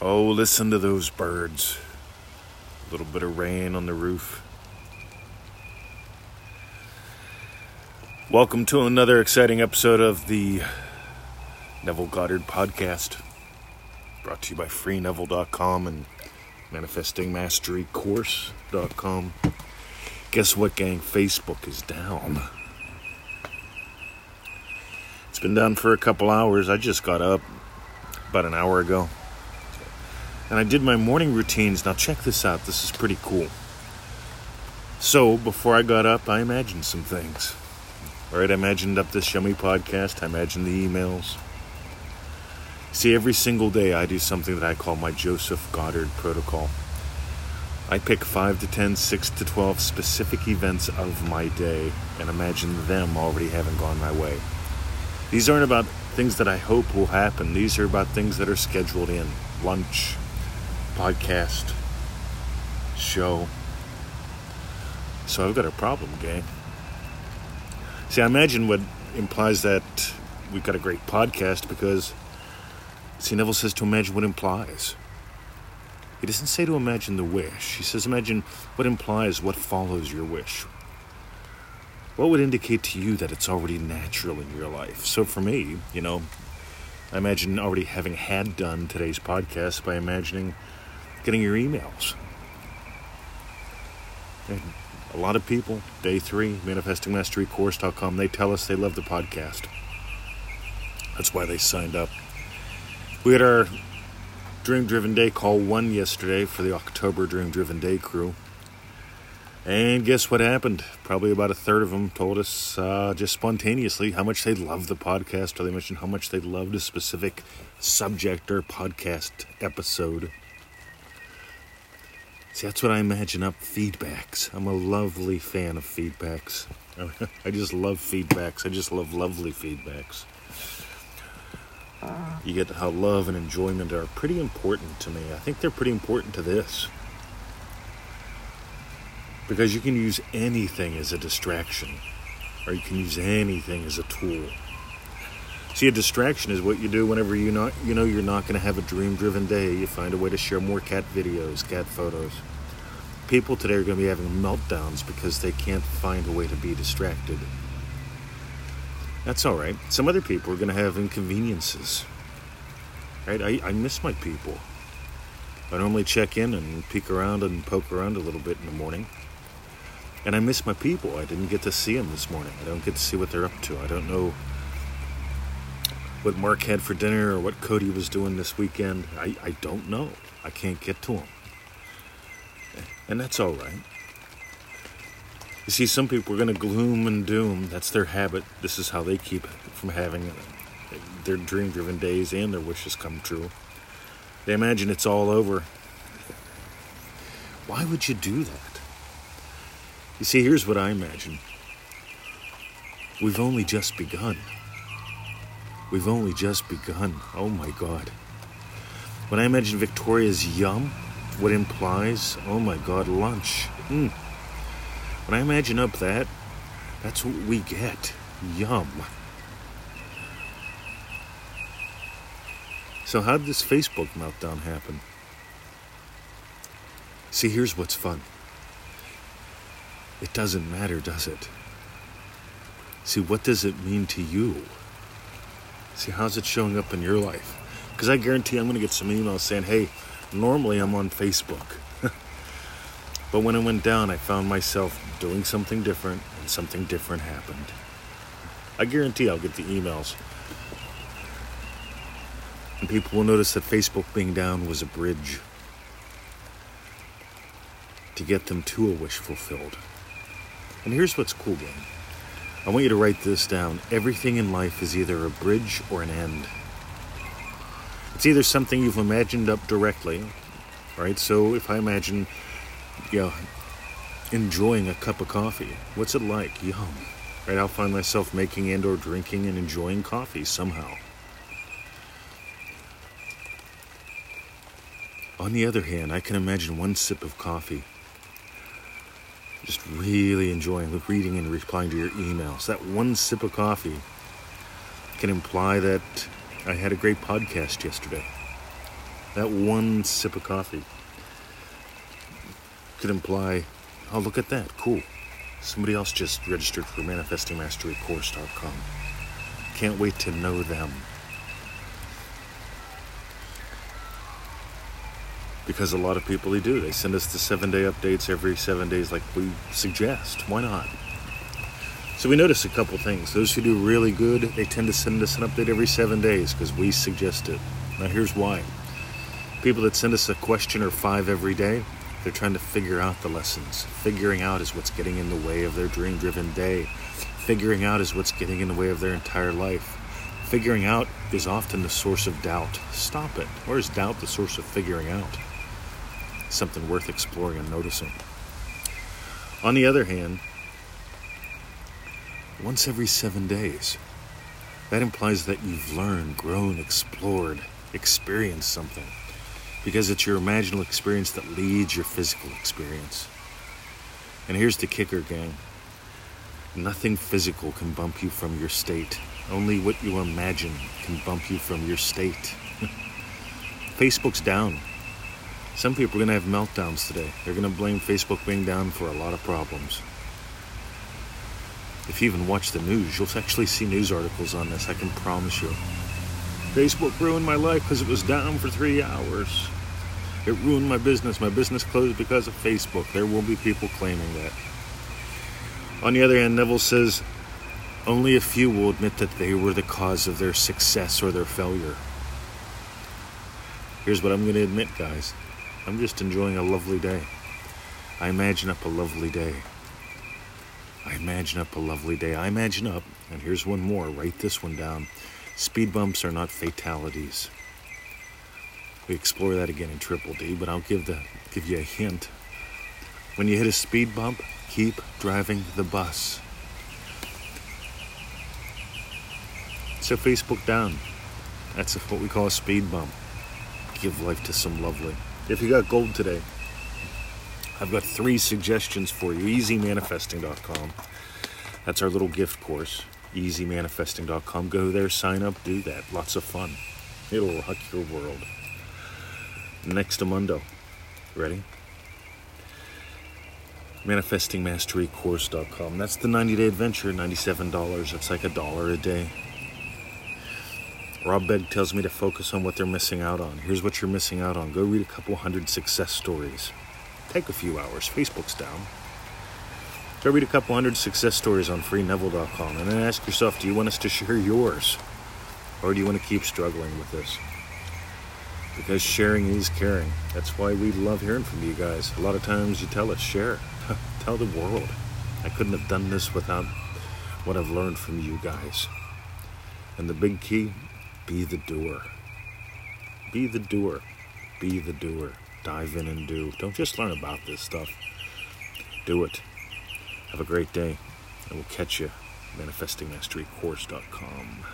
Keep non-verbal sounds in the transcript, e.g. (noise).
Oh, listen to those birds. A little bit of rain on the roof. Welcome to another exciting episode of the Neville Goddard podcast. Brought to you by freeneville.com and manifestingmasterycourse.com. Guess what, gang? Facebook is down. It's been down for a couple hours. I just got up about an hour ago. And I did my morning routines. Now, check this out. This is pretty cool. So, before I got up, I imagined some things. All right, I imagined up this yummy podcast. I imagined the emails. See, every single day I do something that I call my Joseph Goddard protocol. I pick 5 to 10, 6 to 12 specific events of my day and imagine them already having gone my way. These aren't about things that I hope will happen, these are about things that are scheduled in lunch, podcast, show. So I've got a problem, gang. See, I imagine what implies that we've got a great podcast because, see, Neville says to imagine what implies. He doesn't say to imagine the wish. He says imagine what implies what follows your wish. What would indicate to you that it's already natural in your life? So for me, you know, I imagine already having had done today's podcast by imagining getting your emails. And a lot of people, day three, manifestingmasterycourse.com, they tell us they love the podcast. That's why they signed up. We had our Dream Driven Day call one yesterday for the October Dream Driven Day crew. And guess what happened? Probably about a third of them told us uh, just spontaneously how much they loved the podcast, or they mentioned how much they loved a specific subject or podcast episode. See, that's what I imagine up feedbacks. I'm a lovely fan of feedbacks. (laughs) I just love feedbacks. I just love lovely feedbacks. You get how love and enjoyment are pretty important to me. I think they're pretty important to this. Because you can use anything as a distraction, or you can use anything as a tool. See, a distraction is what you do whenever you not you know you're not going to have a dream-driven day. You find a way to share more cat videos, cat photos. People today are going to be having meltdowns because they can't find a way to be distracted. That's all right. Some other people are going to have inconveniences. Right? I, I miss my people. I normally check in and peek around and poke around a little bit in the morning. And I miss my people. I didn't get to see them this morning. I don't get to see what they're up to. I don't know what Mark had for dinner or what Cody was doing this weekend. I, I don't know. I can't get to him. And that's all right. You see, some people are going to gloom and doom. That's their habit. This is how they keep from having their dream driven days and their wishes come true. They imagine it's all over. Why would you do that? You see, here's what I imagine we've only just begun. We've only just begun. Oh my God. When I imagine Victoria's yum, what implies, oh my God, lunch. Mm. When I imagine up that, that's what we get. Yum. So, how did this Facebook meltdown happen? See, here's what's fun. It doesn't matter, does it? See, what does it mean to you? See, how's it showing up in your life? Because I guarantee I'm going to get some emails saying, hey, normally I'm on Facebook. (laughs) but when it went down, I found myself doing something different, and something different happened. I guarantee I'll get the emails. And people will notice that Facebook being down was a bridge to get them to a wish fulfilled. And here's what's cool, gang. I want you to write this down. Everything in life is either a bridge or an end. It's either something you've imagined up directly, right? So if I imagine, you know, enjoying a cup of coffee, what's it like? Yum. Right? I'll find myself making and or drinking and enjoying coffee somehow. On the other hand, I can imagine one sip of coffee just really enjoying reading and replying to your emails. That one sip of coffee can imply that I had a great podcast yesterday. That one sip of coffee could imply, oh, look at that, cool. Somebody else just registered for ManifestingMasteryCourse.com. Can't wait to know them. Because a lot of people they do. They send us the seven day updates every seven days, like we suggest. Why not? So we notice a couple things. Those who do really good, they tend to send us an update every seven days because we suggest it. Now here's why. People that send us a question or five every day, they're trying to figure out the lessons. Figuring out is what's getting in the way of their dream driven day. Figuring out is what's getting in the way of their entire life. Figuring out is often the source of doubt. Stop it. Or is doubt the source of figuring out? Something worth exploring and noticing. On the other hand, once every seven days, that implies that you've learned, grown, explored, experienced something because it's your imaginal experience that leads your physical experience. And here's the kicker, gang nothing physical can bump you from your state, only what you imagine can bump you from your state. (laughs) Facebook's down. Some people are going to have meltdowns today. They're going to blame Facebook being down for a lot of problems. If you even watch the news, you'll actually see news articles on this, I can promise you. Facebook ruined my life because it was down for three hours. It ruined my business. My business closed because of Facebook. There will be people claiming that. On the other hand, Neville says only a few will admit that they were the cause of their success or their failure. Here's what I'm going to admit, guys. I'm just enjoying a lovely day. I imagine up a lovely day. I imagine up a lovely day. I imagine up, and here's one more. Write this one down. Speed bumps are not fatalities. We explore that again in Triple D, but I'll give the give you a hint. When you hit a speed bump, keep driving the bus. So Facebook down. That's what we call a speed bump. Give life to some lovely. If you got gold today, I've got three suggestions for you. EasyManifesting.com. That's our little gift course. EasyManifesting.com. Go there, sign up, do that. Lots of fun. It'll rock your world next to Mundo. Ready? ManifestingMasteryCourse.com. That's the 90 day adventure, $97. That's like a dollar a day. Rob Begg tells me to focus on what they're missing out on. Here's what you're missing out on go read a couple hundred success stories. Take a few hours. Facebook's down. Go read a couple hundred success stories on freeneville.com and then ask yourself do you want us to share yours? Or do you want to keep struggling with this? because sharing is caring. That's why we love hearing from you guys. A lot of times you tell us, share, (laughs) tell the world. I couldn't have done this without what I've learned from you guys. And the big key be the doer. Be the doer. Be the doer. Dive in and do. Don't just learn about this stuff, do it. Have a great day, and we'll catch you. ManifestingMasteryCourse.com.